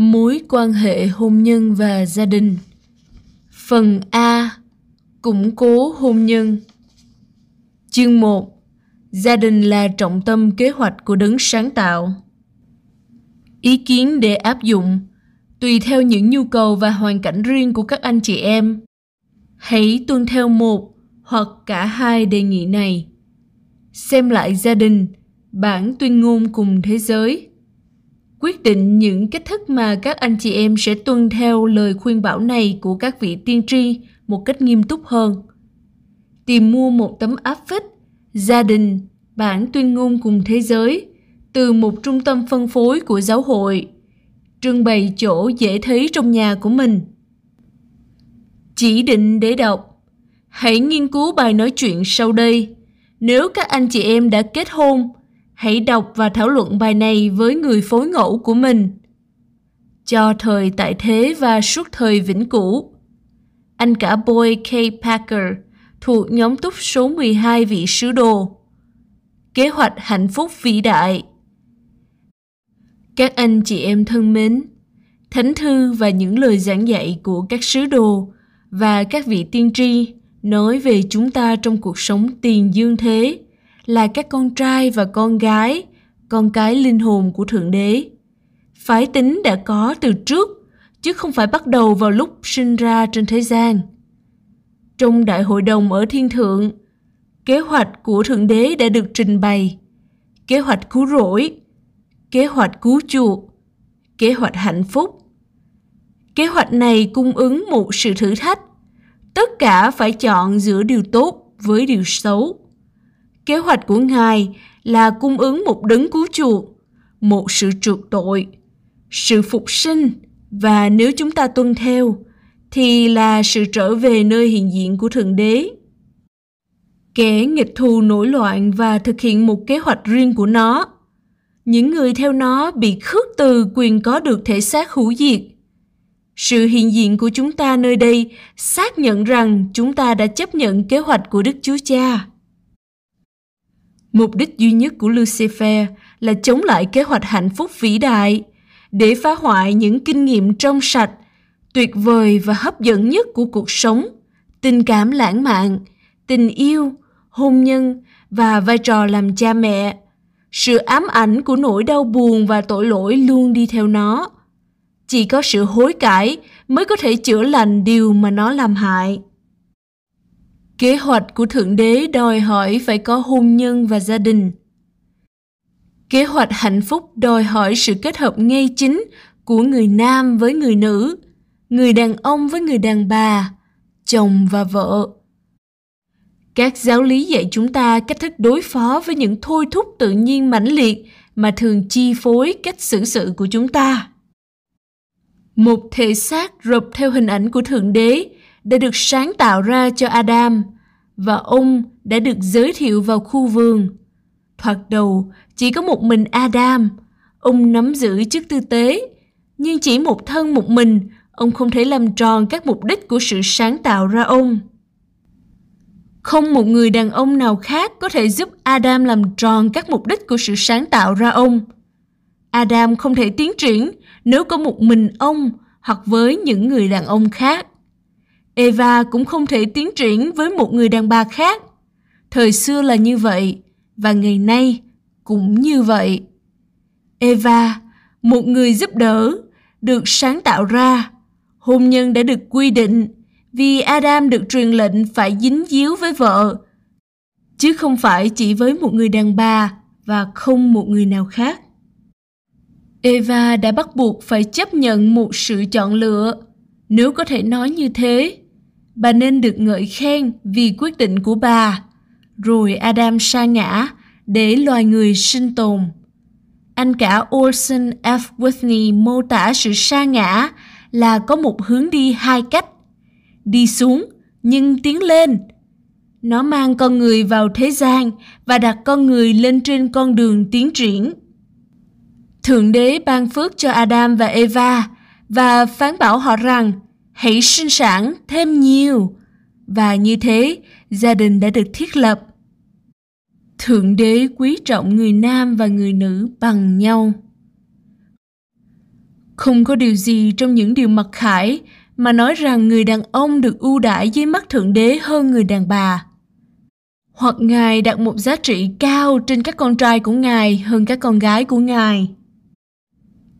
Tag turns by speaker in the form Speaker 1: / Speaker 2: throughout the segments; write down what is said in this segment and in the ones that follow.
Speaker 1: Mối quan hệ hôn nhân và gia đình. Phần A Củng cố hôn nhân. Chương 1 Gia đình là trọng tâm kế hoạch của đấng sáng tạo. Ý kiến để áp dụng Tùy theo những nhu cầu và hoàn cảnh riêng của các anh chị em. Hãy tuân theo một hoặc cả hai đề nghị này. Xem lại gia đình, bản tuyên ngôn cùng thế giới quyết định những cách thức mà các anh chị em sẽ tuân theo lời khuyên bảo này của các vị tiên tri một cách nghiêm túc hơn. Tìm mua một tấm áp phích, gia đình, bản tuyên ngôn cùng thế giới từ một trung tâm phân phối của giáo hội, trưng bày chỗ dễ thấy trong nhà của mình. Chỉ định để đọc Hãy nghiên cứu bài nói chuyện sau đây. Nếu các anh chị em đã kết hôn hãy đọc và thảo luận bài này với người phối ngẫu của mình. Cho thời tại thế và suốt thời vĩnh cửu. Anh cả Boy K. Packer thuộc nhóm túc số 12 vị sứ đồ. Kế hoạch hạnh phúc vĩ đại Các anh chị em thân mến, Thánh thư và những lời giảng dạy của các sứ đồ và các vị tiên tri nói về chúng ta trong cuộc sống tiền dương thế là các con trai và con gái, con cái linh hồn của Thượng Đế. Phái tính đã có từ trước, chứ không phải bắt đầu vào lúc sinh ra trên thế gian. Trong đại hội đồng ở thiên thượng, kế hoạch của Thượng Đế đã được trình bày. Kế hoạch cứu rỗi, kế hoạch cứu chuộc, kế hoạch hạnh phúc. Kế hoạch này cung ứng một sự thử thách. Tất cả phải chọn giữa điều tốt với điều xấu Kế hoạch của Ngài là cung ứng một đấng cứu chuộc, một sự trượt tội, sự phục sinh và nếu chúng ta tuân theo thì là sự trở về nơi hiện diện của Thượng Đế. Kẻ nghịch thù nổi loạn và thực hiện một kế hoạch riêng của nó. Những người theo nó bị khước từ quyền có được thể xác hữu diệt. Sự hiện diện của chúng ta nơi đây xác nhận rằng chúng ta đã chấp nhận kế hoạch của Đức Chúa Cha. Mục đích duy nhất của Lucifer là chống lại kế hoạch hạnh phúc vĩ đại, để phá hoại những kinh nghiệm trong sạch, tuyệt vời và hấp dẫn nhất của cuộc sống, tình cảm lãng mạn, tình yêu, hôn nhân và vai trò làm cha mẹ. Sự ám ảnh của nỗi đau buồn và tội lỗi luôn đi theo nó. Chỉ có sự hối cải mới có thể chữa lành điều mà nó làm hại. Kế hoạch của Thượng Đế đòi hỏi phải có hôn nhân và gia đình. Kế hoạch hạnh phúc đòi hỏi sự kết hợp ngay chính của người nam với người nữ, người đàn ông với người đàn bà, chồng và vợ. Các giáo lý dạy chúng ta cách thức đối phó với những thôi thúc tự nhiên mãnh liệt mà thường chi phối cách xử sự của chúng ta. Một thể xác rập theo hình ảnh của Thượng Đế đã được sáng tạo ra cho Adam và ông đã được giới thiệu vào khu vườn. Thoạt đầu, chỉ có một mình Adam, ông nắm giữ chức tư tế, nhưng chỉ một thân một mình, ông không thể làm tròn các mục đích của sự sáng tạo ra ông. Không một người đàn ông nào khác có thể giúp Adam làm tròn các mục đích của sự sáng tạo ra ông. Adam không thể tiến triển nếu có một mình ông hoặc với những người đàn ông khác. Eva cũng không thể tiến triển với một người đàn bà khác. Thời xưa là như vậy, và ngày nay cũng như vậy. Eva, một người giúp đỡ, được sáng tạo ra. Hôn nhân đã được quy định vì Adam được truyền lệnh phải dính díu với vợ, chứ không phải chỉ với một người đàn bà và không một người nào khác. Eva đã bắt buộc phải chấp nhận một sự chọn lựa, nếu có thể nói như thế bà nên được ngợi khen vì quyết định của bà. Rồi Adam sa ngã để loài người sinh tồn. Anh cả Orson F. Whitney mô tả sự sa ngã là có một hướng đi hai cách. Đi xuống, nhưng tiến lên. Nó mang con người vào thế gian và đặt con người lên trên con đường tiến triển. Thượng đế ban phước cho Adam và Eva và phán bảo họ rằng hãy sinh sản thêm nhiều và như thế, gia đình đã được thiết lập thượng đế quý trọng người nam và người nữ bằng nhau Không có điều gì trong những điều mặc khải mà nói rằng người đàn ông được ưu đãi dưới mắt Thượng Đế hơn người đàn bà. Hoặc Ngài đặt một giá trị cao trên các con trai của Ngài hơn các con gái của Ngài.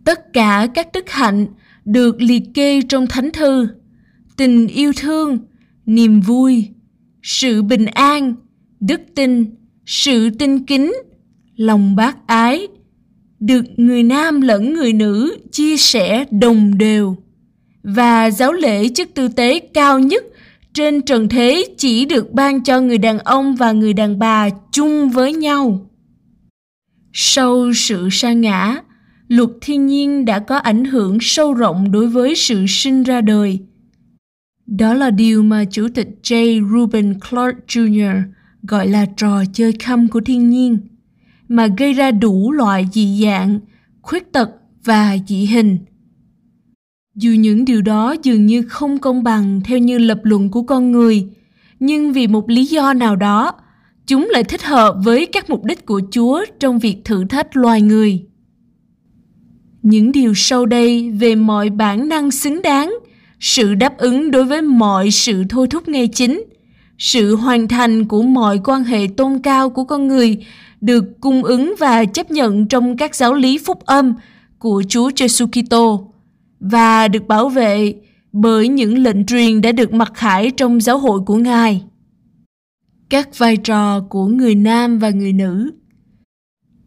Speaker 1: Tất cả các đức hạnh được liệt kê trong Thánh Thư, tình yêu thương, niềm vui, sự bình an, đức tin, sự tinh kính, lòng bác ái, được người nam lẫn người nữ chia sẻ đồng đều và giáo lễ chức tư tế cao nhất trên trần thế chỉ được ban cho người đàn ông và người đàn bà chung với nhau. Sau sự sa ngã, luật thiên nhiên đã có ảnh hưởng sâu rộng đối với sự sinh ra đời. Đó là điều mà Chủ tịch J. Ruben Clark Jr. gọi là trò chơi khăm của thiên nhiên, mà gây ra đủ loại dị dạng, khuyết tật và dị hình – dù những điều đó dường như không công bằng theo như lập luận của con người nhưng vì một lý do nào đó chúng lại thích hợp với các mục đích của chúa trong việc thử thách loài người những điều sau đây về mọi bản năng xứng đáng. Sự đáp ứng đối với mọi sự thôi thúc ngay chính. Sự hoàn thành của mọi quan hệ tôn cao của con người được cung ứng và chấp nhận trong các giáo lý phúc âm của Chúa Giêsu Kitô và được bảo vệ bởi những lệnh truyền đã được mặc khải trong giáo hội của Ngài. Các vai trò của người nam và người nữ.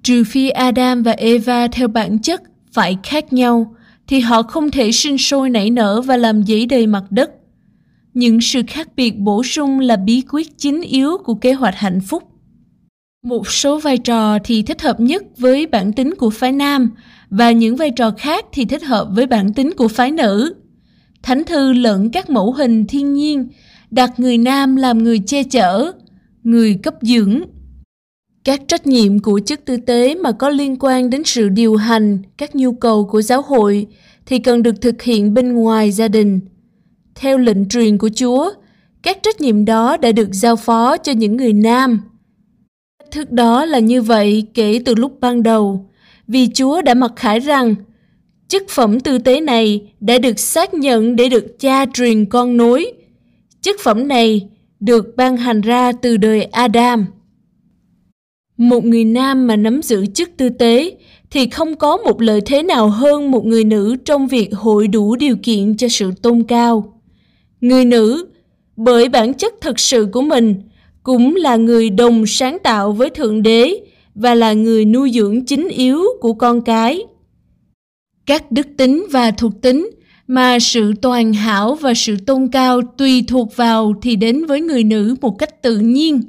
Speaker 1: Trừ phi Adam và Eva theo bản chất phải khác nhau, thì họ không thể sinh sôi nảy nở và làm dấy đầy mặt đất. Những sự khác biệt bổ sung là bí quyết chính yếu của kế hoạch hạnh phúc. Một số vai trò thì thích hợp nhất với bản tính của phái nam, và những vai trò khác thì thích hợp với bản tính của phái nữ. Thánh thư lẫn các mẫu hình thiên nhiên đặt người nam làm người che chở, người cấp dưỡng. Các trách nhiệm của chức tư tế mà có liên quan đến sự điều hành các nhu cầu của giáo hội thì cần được thực hiện bên ngoài gia đình. Theo lệnh truyền của Chúa, các trách nhiệm đó đã được giao phó cho những người nam. Cách thức đó là như vậy kể từ lúc ban đầu, vì Chúa đã mặc khải rằng chức phẩm tư tế này đã được xác nhận để được cha truyền con nối. Chức phẩm này được ban hành ra từ đời Adam. Một người nam mà nắm giữ chức tư tế thì không có một lợi thế nào hơn một người nữ trong việc hội đủ điều kiện cho sự tôn cao. Người nữ, bởi bản chất thực sự của mình, cũng là người đồng sáng tạo với Thượng Đế và là người nuôi dưỡng chính yếu của con cái. Các đức tính và thuộc tính mà sự toàn hảo và sự tôn cao tùy thuộc vào thì đến với người nữ một cách tự nhiên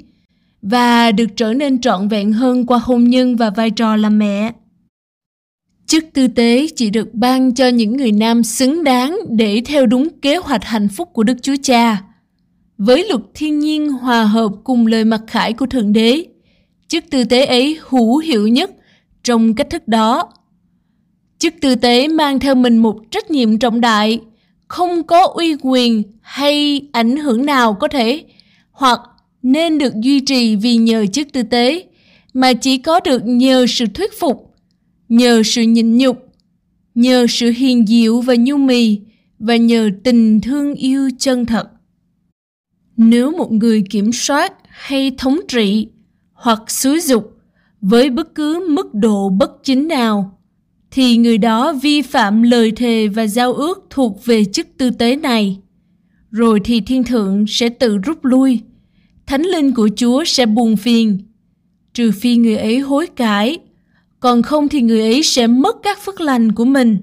Speaker 1: và được trở nên trọn vẹn hơn qua hôn nhân và vai trò làm mẹ. Chức tư tế chỉ được ban cho những người nam xứng đáng để theo đúng kế hoạch hạnh phúc của Đức Chúa Cha. Với luật thiên nhiên hòa hợp cùng lời mặc khải của Thượng Đế, chức tư tế ấy hữu hiệu nhất trong cách thức đó. Chức tư tế mang theo mình một trách nhiệm trọng đại, không có uy quyền hay ảnh hưởng nào có thể hoặc nên được duy trì vì nhờ chức tư tế, mà chỉ có được nhờ sự thuyết phục, nhờ sự nhịn nhục, nhờ sự hiền diệu và nhu mì và nhờ tình thương yêu chân thật. Nếu một người kiểm soát hay thống trị hoặc xúi dục với bất cứ mức độ bất chính nào thì người đó vi phạm lời thề và giao ước thuộc về chức tư tế này rồi thì thiên thượng sẽ tự rút lui thánh linh của chúa sẽ buồn phiền trừ phi người ấy hối cải còn không thì người ấy sẽ mất các phước lành của mình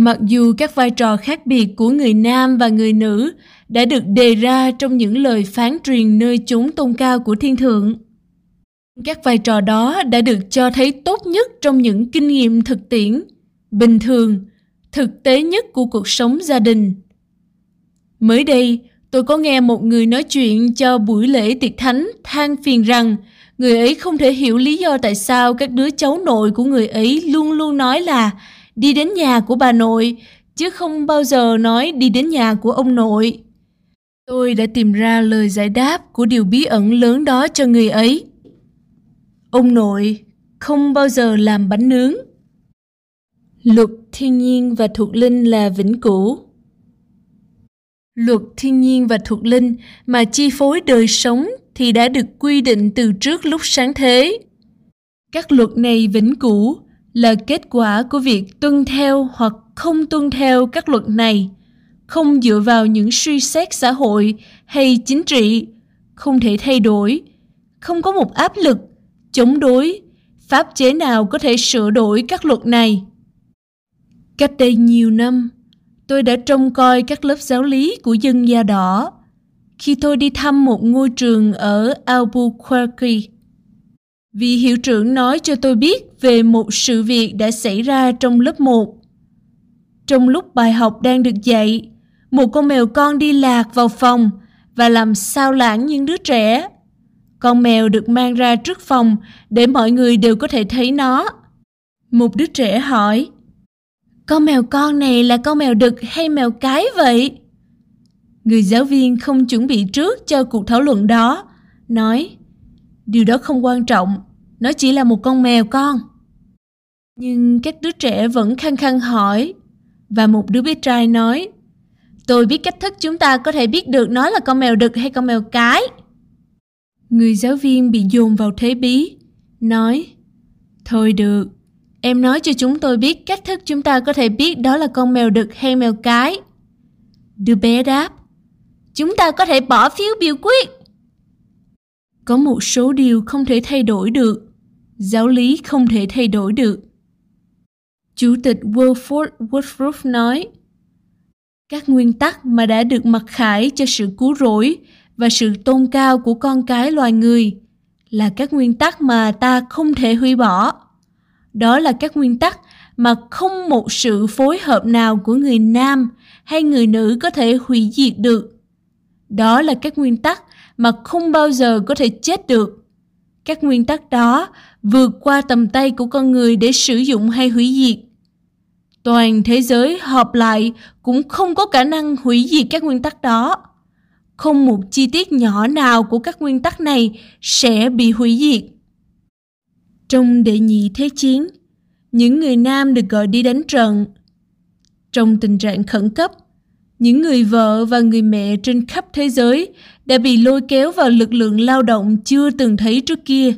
Speaker 1: mặc dù các vai trò khác biệt của người nam và người nữ đã được đề ra trong những lời phán truyền nơi chúng tôn cao của thiên thượng. Các vai trò đó đã được cho thấy tốt nhất trong những kinh nghiệm thực tiễn, bình thường, thực tế nhất của cuộc sống gia đình. Mới đây, tôi có nghe một người nói chuyện cho buổi lễ tiệc thánh than phiền rằng người ấy không thể hiểu lý do tại sao các đứa cháu nội của người ấy luôn luôn nói là đi đến nhà của bà nội, chứ không bao giờ nói đi đến nhà của ông nội. Tôi đã tìm ra lời giải đáp của điều bí ẩn lớn đó cho người ấy. Ông nội không bao giờ làm bánh nướng. Luật thiên nhiên và thuộc linh là vĩnh cửu. Luật thiên nhiên và thuộc linh mà chi phối đời sống thì đã được quy định từ trước lúc sáng thế. Các luật này vĩnh cửu là kết quả của việc tuân theo hoặc không tuân theo các luật này, không dựa vào những suy xét xã hội hay chính trị, không thể thay đổi, không có một áp lực, chống đối, pháp chế nào có thể sửa đổi các luật này. Cách đây nhiều năm, tôi đã trông coi các lớp giáo lý của dân da đỏ khi tôi đi thăm một ngôi trường ở Albuquerque. Vị hiệu trưởng nói cho tôi biết về một sự việc đã xảy ra trong lớp 1. Trong lúc bài học đang được dạy, một con mèo con đi lạc vào phòng và làm sao lãng những đứa trẻ. Con mèo được mang ra trước phòng để mọi người đều có thể thấy nó. Một đứa trẻ hỏi, con mèo con này là con mèo đực hay mèo cái vậy? Người giáo viên không chuẩn bị trước cho cuộc thảo luận đó, nói Điều đó không quan trọng, nó chỉ là một con mèo con. Nhưng các đứa trẻ vẫn khăng khăng hỏi và một đứa bé trai nói Tôi biết cách thức chúng ta có thể biết được nó là con mèo đực hay con mèo cái. Người giáo viên bị dồn vào thế bí, nói Thôi được, Em nói cho chúng tôi biết cách thức chúng ta có thể biết đó là con mèo đực hay mèo cái. Đứa bé đáp, chúng ta có thể bỏ phiếu biểu quyết. Có một số điều không thể thay đổi được, giáo lý không thể thay đổi được. Chủ tịch Wilford Woodruff nói, các nguyên tắc mà đã được mặc khải cho sự cứu rỗi và sự tôn cao của con cái loài người là các nguyên tắc mà ta không thể hủy bỏ đó là các nguyên tắc mà không một sự phối hợp nào của người nam hay người nữ có thể hủy diệt được. Đó là các nguyên tắc mà không bao giờ có thể chết được. Các nguyên tắc đó vượt qua tầm tay của con người để sử dụng hay hủy diệt. Toàn thế giới họp lại cũng không có khả năng hủy diệt các nguyên tắc đó. Không một chi tiết nhỏ nào của các nguyên tắc này sẽ bị hủy diệt trong đệ nhị thế chiến, những người nam được gọi đi đánh trận. Trong tình trạng khẩn cấp, những người vợ và người mẹ trên khắp thế giới đã bị lôi kéo vào lực lượng lao động chưa từng thấy trước kia.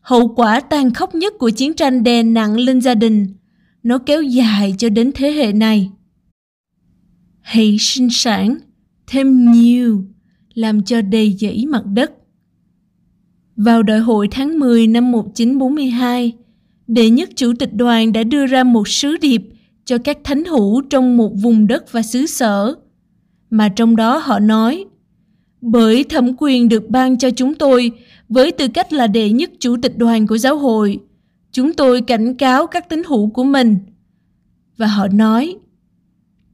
Speaker 1: Hậu quả tàn khốc nhất của chiến tranh đè nặng lên gia đình. Nó kéo dài cho đến thế hệ này. Hãy sinh sản thêm nhiều, làm cho đầy dẫy mặt đất. Vào đại hội tháng 10 năm 1942, đệ nhất chủ tịch đoàn đã đưa ra một sứ điệp cho các thánh hữu trong một vùng đất và xứ sở, mà trong đó họ nói bởi thẩm quyền được ban cho chúng tôi với tư cách là đệ nhất chủ tịch đoàn của giáo hội, chúng tôi cảnh cáo các tín hữu của mình. Và họ nói,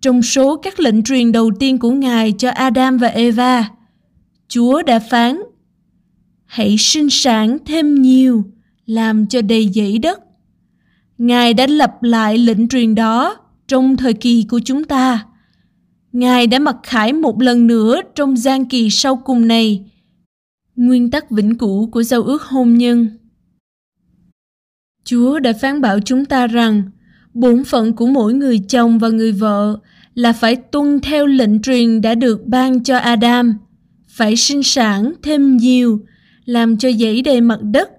Speaker 1: trong số các lệnh truyền đầu tiên của Ngài cho Adam và Eva, Chúa đã phán hãy sinh sản thêm nhiều, làm cho đầy dẫy đất. Ngài đã lập lại lệnh truyền đó trong thời kỳ của chúng ta. Ngài đã mặc khải một lần nữa trong gian kỳ sau cùng này. Nguyên tắc vĩnh cửu của giao ước hôn nhân. Chúa đã phán bảo chúng ta rằng bổn phận của mỗi người chồng và người vợ là phải tuân theo lệnh truyền đã được ban cho Adam, phải sinh sản thêm nhiều, làm cho dãy đầy mặt đất,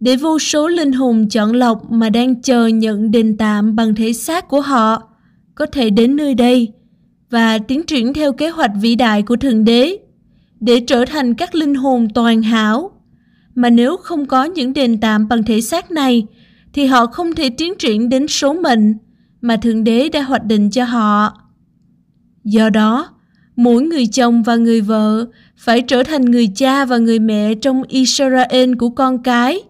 Speaker 1: để vô số linh hồn chọn lọc mà đang chờ nhận đền tạm bằng thể xác của họ có thể đến nơi đây và tiến triển theo kế hoạch vĩ đại của Thượng Đế để trở thành các linh hồn toàn hảo. Mà nếu không có những đền tạm bằng thể xác này, thì họ không thể tiến triển đến số mệnh mà Thượng Đế đã hoạch định cho họ. Do đó, mỗi người chồng và người vợ phải trở thành người cha và người mẹ trong Israel của con cái,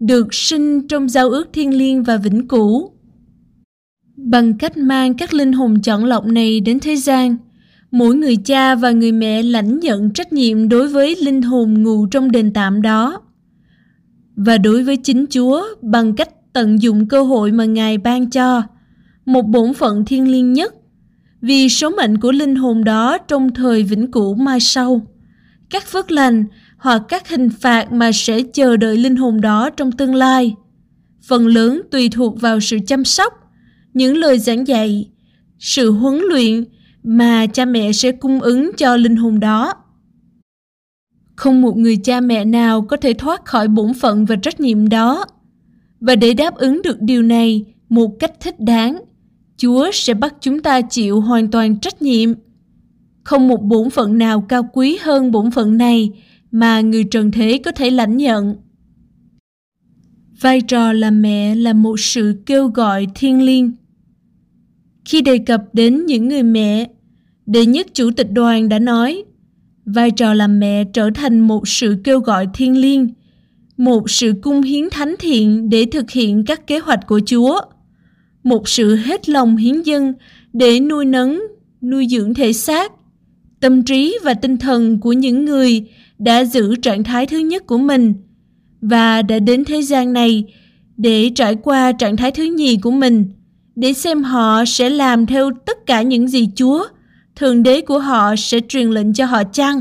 Speaker 1: được sinh trong giao ước thiên liêng và vĩnh cửu. Bằng cách mang các linh hồn chọn lọc này đến thế gian, mỗi người cha và người mẹ lãnh nhận trách nhiệm đối với linh hồn ngủ trong đền tạm đó. Và đối với chính Chúa bằng cách tận dụng cơ hội mà Ngài ban cho, một bổn phận thiên liêng nhất, vì số mệnh của linh hồn đó trong thời vĩnh cửu mai sau các phước lành hoặc các hình phạt mà sẽ chờ đợi linh hồn đó trong tương lai. Phần lớn tùy thuộc vào sự chăm sóc, những lời giảng dạy, sự huấn luyện mà cha mẹ sẽ cung ứng cho linh hồn đó. Không một người cha mẹ nào có thể thoát khỏi bổn phận và trách nhiệm đó. Và để đáp ứng được điều này một cách thích đáng, Chúa sẽ bắt chúng ta chịu hoàn toàn trách nhiệm. Không một bổn phận nào cao quý hơn bổn phận này mà người trần thế có thể lãnh nhận. Vai trò làm mẹ là một sự kêu gọi thiêng liêng. Khi đề cập đến những người mẹ, đệ nhất chủ tịch đoàn đã nói, vai trò làm mẹ trở thành một sự kêu gọi thiêng liêng, một sự cung hiến thánh thiện để thực hiện các kế hoạch của Chúa, một sự hết lòng hiến dân để nuôi nấng, nuôi dưỡng thể xác, tâm trí và tinh thần của những người đã giữ trạng thái thứ nhất của mình và đã đến thế gian này để trải qua trạng thái thứ nhì của mình để xem họ sẽ làm theo tất cả những gì Chúa, Thượng Đế của họ sẽ truyền lệnh cho họ chăng?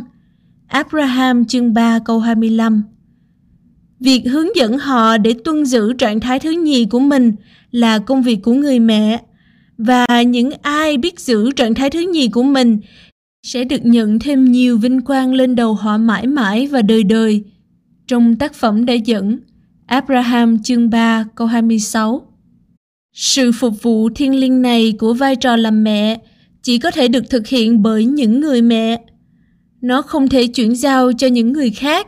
Speaker 1: Abraham chương 3 câu 25 Việc hướng dẫn họ để tuân giữ trạng thái thứ nhì của mình là công việc của người mẹ và những ai biết giữ trạng thái thứ nhì của mình sẽ được nhận thêm nhiều vinh quang lên đầu họ mãi mãi và đời đời. Trong tác phẩm đã dẫn, Abraham chương 3 câu 26 Sự phục vụ thiên liêng này của vai trò làm mẹ chỉ có thể được thực hiện bởi những người mẹ. Nó không thể chuyển giao cho những người khác.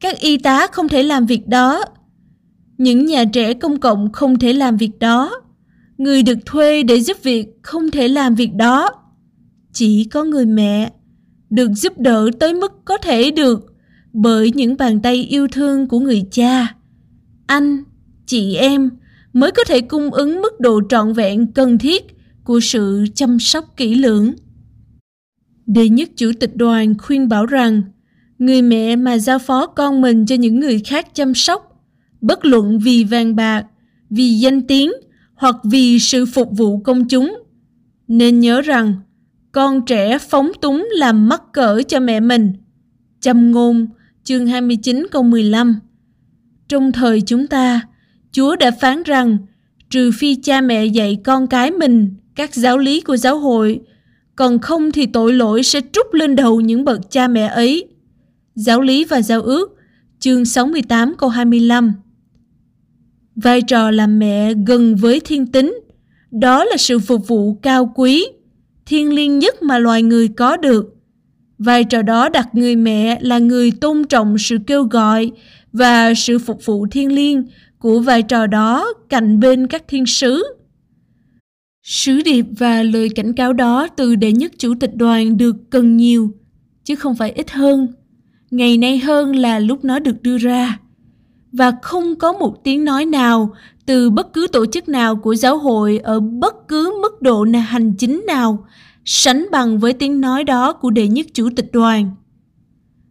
Speaker 1: Các y tá không thể làm việc đó. Những nhà trẻ công cộng không thể làm việc đó. Người được thuê để giúp việc không thể làm việc đó. Chỉ có người mẹ được giúp đỡ tới mức có thể được bởi những bàn tay yêu thương của người cha. Anh, chị em mới có thể cung ứng mức độ trọn vẹn cần thiết của sự chăm sóc kỹ lưỡng. Đệ nhất chủ tịch đoàn khuyên bảo rằng người mẹ mà giao phó con mình cho những người khác chăm sóc, bất luận vì vàng bạc, vì danh tiếng hoặc vì sự phục vụ công chúng, nên nhớ rằng con trẻ phóng túng làm mắc cỡ cho mẹ mình. Châm ngôn chương 29 câu 15 Trong thời chúng ta, Chúa đã phán rằng trừ phi cha mẹ dạy con cái mình các giáo lý của giáo hội, còn không thì tội lỗi sẽ trút lên đầu những bậc cha mẹ ấy. Giáo lý và giao ước, chương 68 câu 25 Vai trò làm mẹ gần với thiên tính, đó là sự phục vụ cao quý, thiên liêng nhất mà loài người có được. Vai trò đó đặt người mẹ là người tôn trọng sự kêu gọi và sự phục vụ thiên liêng của vai trò đó cạnh bên các thiên sứ. Sứ điệp và lời cảnh cáo đó từ đệ nhất chủ tịch đoàn được cần nhiều, chứ không phải ít hơn. Ngày nay hơn là lúc nó được đưa ra. Và không có một tiếng nói nào từ bất cứ tổ chức nào của giáo hội ở bất cứ mức độ hành chính nào sánh bằng với tiếng nói đó của đệ nhất chủ tịch đoàn.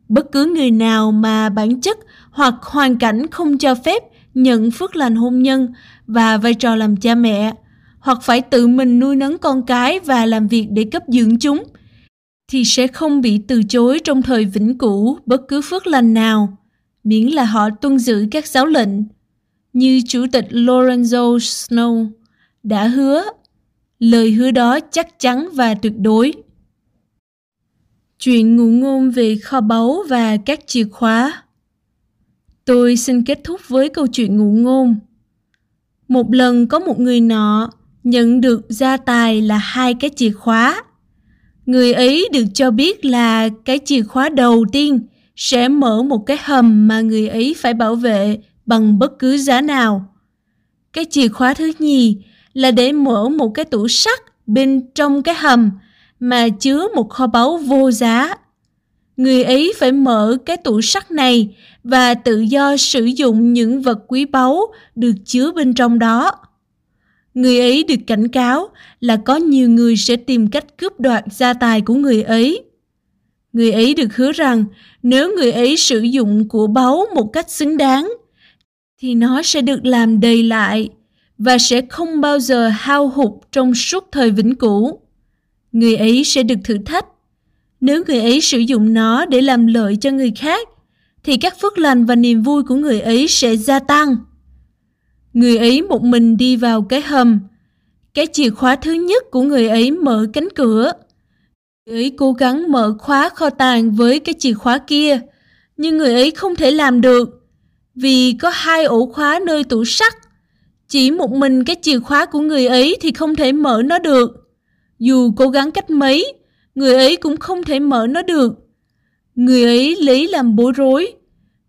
Speaker 1: Bất cứ người nào mà bản chất hoặc hoàn cảnh không cho phép nhận phước lành hôn nhân và vai trò làm cha mẹ, hoặc phải tự mình nuôi nấng con cái và làm việc để cấp dưỡng chúng, thì sẽ không bị từ chối trong thời vĩnh cửu bất cứ phước lành nào, miễn là họ tuân giữ các giáo lệnh, như Chủ tịch Lorenzo Snow đã hứa lời hứa đó chắc chắn và tuyệt đối. Chuyện ngụ ngôn về kho báu và các chìa khóa Tôi xin kết thúc với câu chuyện ngụ ngôn. Một lần có một người nọ nhận được gia tài là hai cái chìa khóa. Người ấy được cho biết là cái chìa khóa đầu tiên sẽ mở một cái hầm mà người ấy phải bảo vệ bằng bất cứ giá nào. Cái chìa khóa thứ nhì là để mở một cái tủ sắt bên trong cái hầm mà chứa một kho báu vô giá. Người ấy phải mở cái tủ sắt này và tự do sử dụng những vật quý báu được chứa bên trong đó. Người ấy được cảnh cáo là có nhiều người sẽ tìm cách cướp đoạt gia tài của người ấy. Người ấy được hứa rằng nếu người ấy sử dụng của báu một cách xứng đáng, thì nó sẽ được làm đầy lại và sẽ không bao giờ hao hụt trong suốt thời vĩnh cửu. Người ấy sẽ được thử thách. Nếu người ấy sử dụng nó để làm lợi cho người khác, thì các phước lành và niềm vui của người ấy sẽ gia tăng. Người ấy một mình đi vào cái hầm. cái chìa khóa thứ nhất của người ấy mở cánh cửa. Người ấy cố gắng mở khóa kho tàng với cái chìa khóa kia, nhưng người ấy không thể làm được vì có hai ổ khóa nơi tủ sắt. Chỉ một mình cái chìa khóa của người ấy thì không thể mở nó được. Dù cố gắng cách mấy, người ấy cũng không thể mở nó được. Người ấy lấy làm bối rối.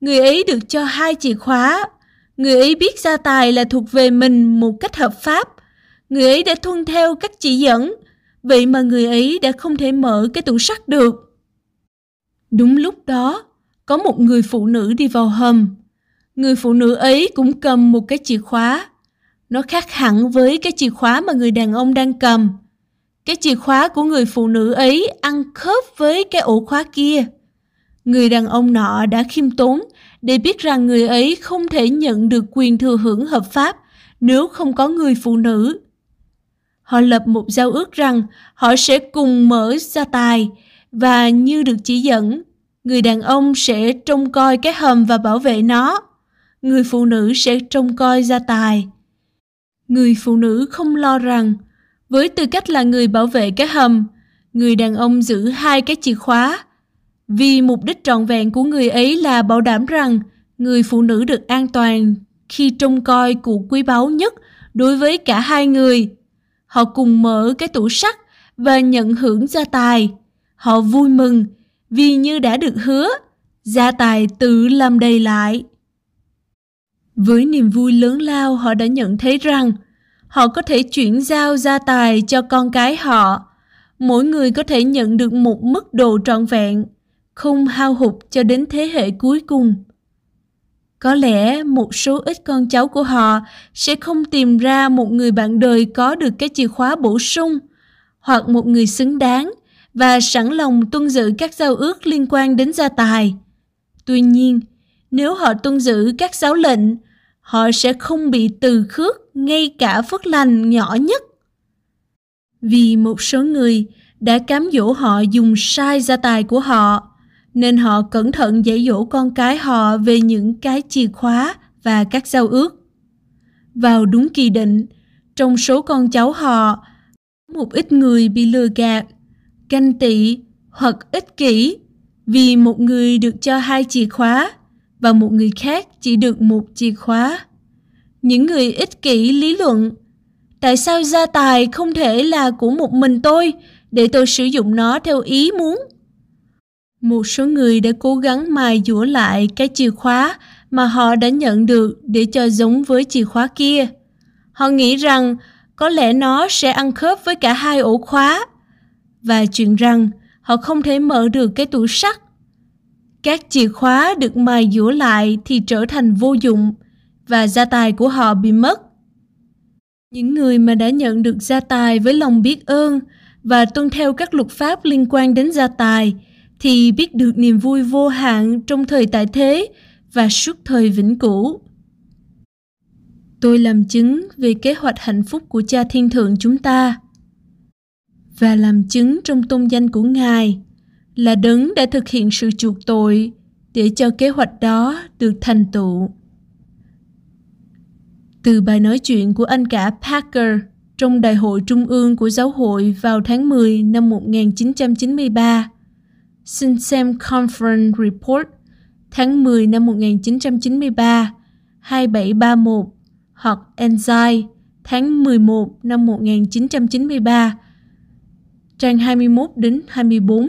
Speaker 1: Người ấy được cho hai chìa khóa. Người ấy biết gia tài là thuộc về mình một cách hợp pháp. Người ấy đã tuân theo các chỉ dẫn. Vậy mà người ấy đã không thể mở cái tủ sắt được. Đúng lúc đó, có một người phụ nữ đi vào hầm. Người phụ nữ ấy cũng cầm một cái chìa khóa. Nó khác hẳn với cái chìa khóa mà người đàn ông đang cầm. Cái chìa khóa của người phụ nữ ấy ăn khớp với cái ổ khóa kia. Người đàn ông nọ đã khiêm tốn để biết rằng người ấy không thể nhận được quyền thừa hưởng hợp pháp nếu không có người phụ nữ. Họ lập một giao ước rằng họ sẽ cùng mở gia tài và như được chỉ dẫn, người đàn ông sẽ trông coi cái hầm và bảo vệ nó. Người phụ nữ sẽ trông coi gia tài. Người phụ nữ không lo rằng với tư cách là người bảo vệ cái hầm, người đàn ông giữ hai cái chìa khóa. Vì mục đích trọn vẹn của người ấy là bảo đảm rằng người phụ nữ được an toàn khi trông coi của quý báu nhất đối với cả hai người. Họ cùng mở cái tủ sắt và nhận hưởng gia tài. Họ vui mừng vì như đã được hứa, gia tài tự làm đầy lại. Với niềm vui lớn lao họ đã nhận thấy rằng họ có thể chuyển giao gia tài cho con cái họ. Mỗi người có thể nhận được một mức độ trọn vẹn, không hao hụt cho đến thế hệ cuối cùng. Có lẽ một số ít con cháu của họ sẽ không tìm ra một người bạn đời có được cái chìa khóa bổ sung hoặc một người xứng đáng và sẵn lòng tuân giữ các giao ước liên quan đến gia tài. Tuy nhiên, nếu họ tuân giữ các giáo lệnh, họ sẽ không bị từ khước ngay cả phước lành nhỏ nhất. Vì một số người đã cám dỗ họ dùng sai gia tài của họ, nên họ cẩn thận dạy dỗ con cái họ về những cái chìa khóa và các giao ước. Vào đúng kỳ định, trong số con cháu họ, một ít người bị lừa gạt, canh tị hoặc ích kỷ vì một người được cho hai chìa khóa và một người khác chỉ được một chìa khóa. Những người ích kỷ lý luận Tại sao gia tài không thể là của một mình tôi để tôi sử dụng nó theo ý muốn? Một số người đã cố gắng mài dũa lại cái chìa khóa mà họ đã nhận được để cho giống với chìa khóa kia. Họ nghĩ rằng có lẽ nó sẽ ăn khớp với cả hai ổ khóa và chuyện rằng họ không thể mở được cái tủ sắt. Các chìa khóa được mài dũa lại thì trở thành vô dụng và gia tài của họ bị mất. Những người mà đã nhận được gia tài với lòng biết ơn và tuân theo các luật pháp liên quan đến gia tài thì biết được niềm vui vô hạn trong thời tại thế và suốt thời vĩnh cửu. Tôi làm chứng về kế hoạch hạnh phúc của Cha Thiên Thượng chúng ta và làm chứng trong tôn danh của Ngài là đấng đã thực hiện sự chuộc tội để cho kế hoạch đó được thành tựu từ bài nói chuyện của anh cả Parker trong Đại hội Trung ương của Giáo hội vào tháng 10 năm 1993. Xin xem Conference Report tháng 10 năm 1993, 2731 hoặc Enzyme tháng 11 năm 1993, trang 21 đến 24.